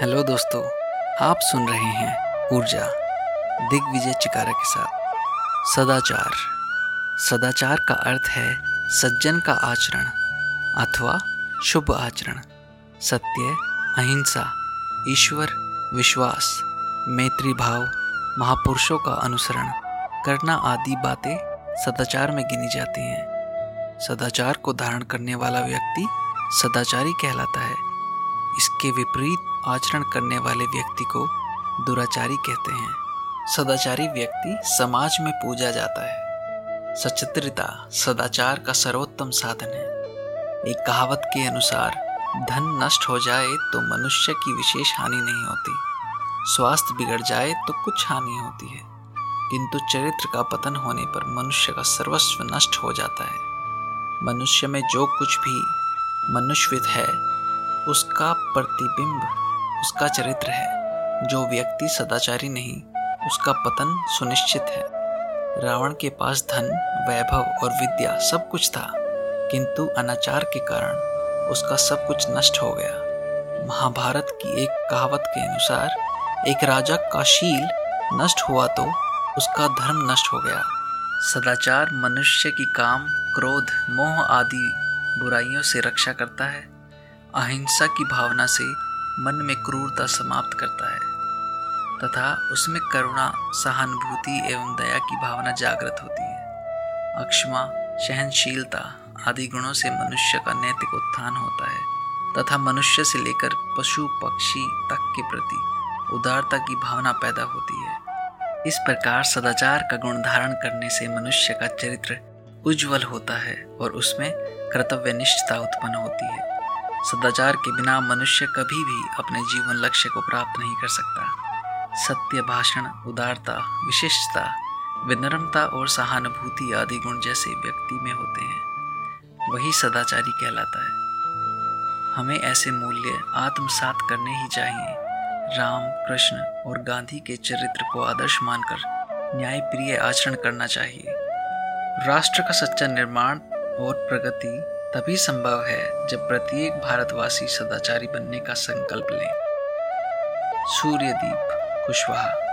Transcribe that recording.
Hello दोस्तों, आप सुन रहे हैं ऊर्जा, दिग्विजय चिकारा के साथ। सदाचार। सदाचार का अर्थ है सज्जन का आचरण अथवा शुभ आचरण। सत्य, अहिंसा, ईश्वर, विश्वास, मैत्री भाव, महापुरुषों का अनुसरण करना आदि बातें सदाचार में गिनी जाती हैं। सदाचार को धारण करने वाला व्यक्ति सदाचारी कहलाता है। इसके विपरीत आचरण करने वाले व्यक्ति को दुराचारी कहते हैं। सदाचारी व्यक्ति समाज में पूजा जाता है। सचित्रता सदाचार का सर्वोत्तम साधन है। एक कहावत के अनुसार, धन नष्ट हो जाए तो मनुष्य की विशेष हानि नहीं होती। स्वास्थ्य बिगड़ जाए तो कुछ हानि होती है। किंतु चरित्र का पतन होने पर मनुष्य का सर्वस्व नष्ट हो जाता है। मनुष्य में जो कुछ भी मनुष्यवित है उसका प्रतिबिंब, उसका चरित्र है। जो व्यक्ति सदाचारी नहीं, उसका पतन सुनिश्चित है। रावण के पास धन, वैभव और विद्या सब कुछ था, किंतु अनाचार के कारण उसका सब कुछ नष्ट हो गया। महाभारत की एक कहावत के अनुसार, एक राजा का शील नष्ट हुआ तो उसका धर्म नष्ट हो गया। सदाचार मनुष्य की काम, क्रोध, मोह आदि बुराइयों से रक्षा करता है। अहिंसा की भावना से मन में क्रूरता समाप्त करता है, तथा उसमें करुणा, सहानुभूति एवं दया की भावना जागृत होती है। अक्षमा, सहनशीलता आदि गुणों से मनुष्य का नैतिक उत्थान होता है, तथा मनुष्य से लेकर पशु, पक्षी तक के प्रति उदारता की भावना पैदा होती है। इस प्रकार सदाचार का गुण धारण करने से मनुष्य का चरित्र उज्जवल होता है और उसमें कर्तव्यनिष्ठता उत्पन्न होती है। सदाचार के बिना मनुष्य कभी भी अपने जीवन लक्ष्य को प्राप्त नहीं कर सकता। सत्य, भाषण, उदारता, विशिष्टता, विनम्रता और सहानुभूति आदि गुण जैसे व्यक्ति में होते हैं, वही सदाचारी कहलाता है। हमें ऐसे मूल्य आत्मसात करने ही चाहिए। राम, कृष्ण और गांधी के चरित्र को आदर्श मानकर न्यायप्रिय आचरण करना चाहिए। राष्ट्र का सच्चा निर्माण और प्रगति तभी संभव है जब प्रत्येक भारतवासी सदाचारी बनने का संकल्प लें। सूर्यदीप कुशवाहा।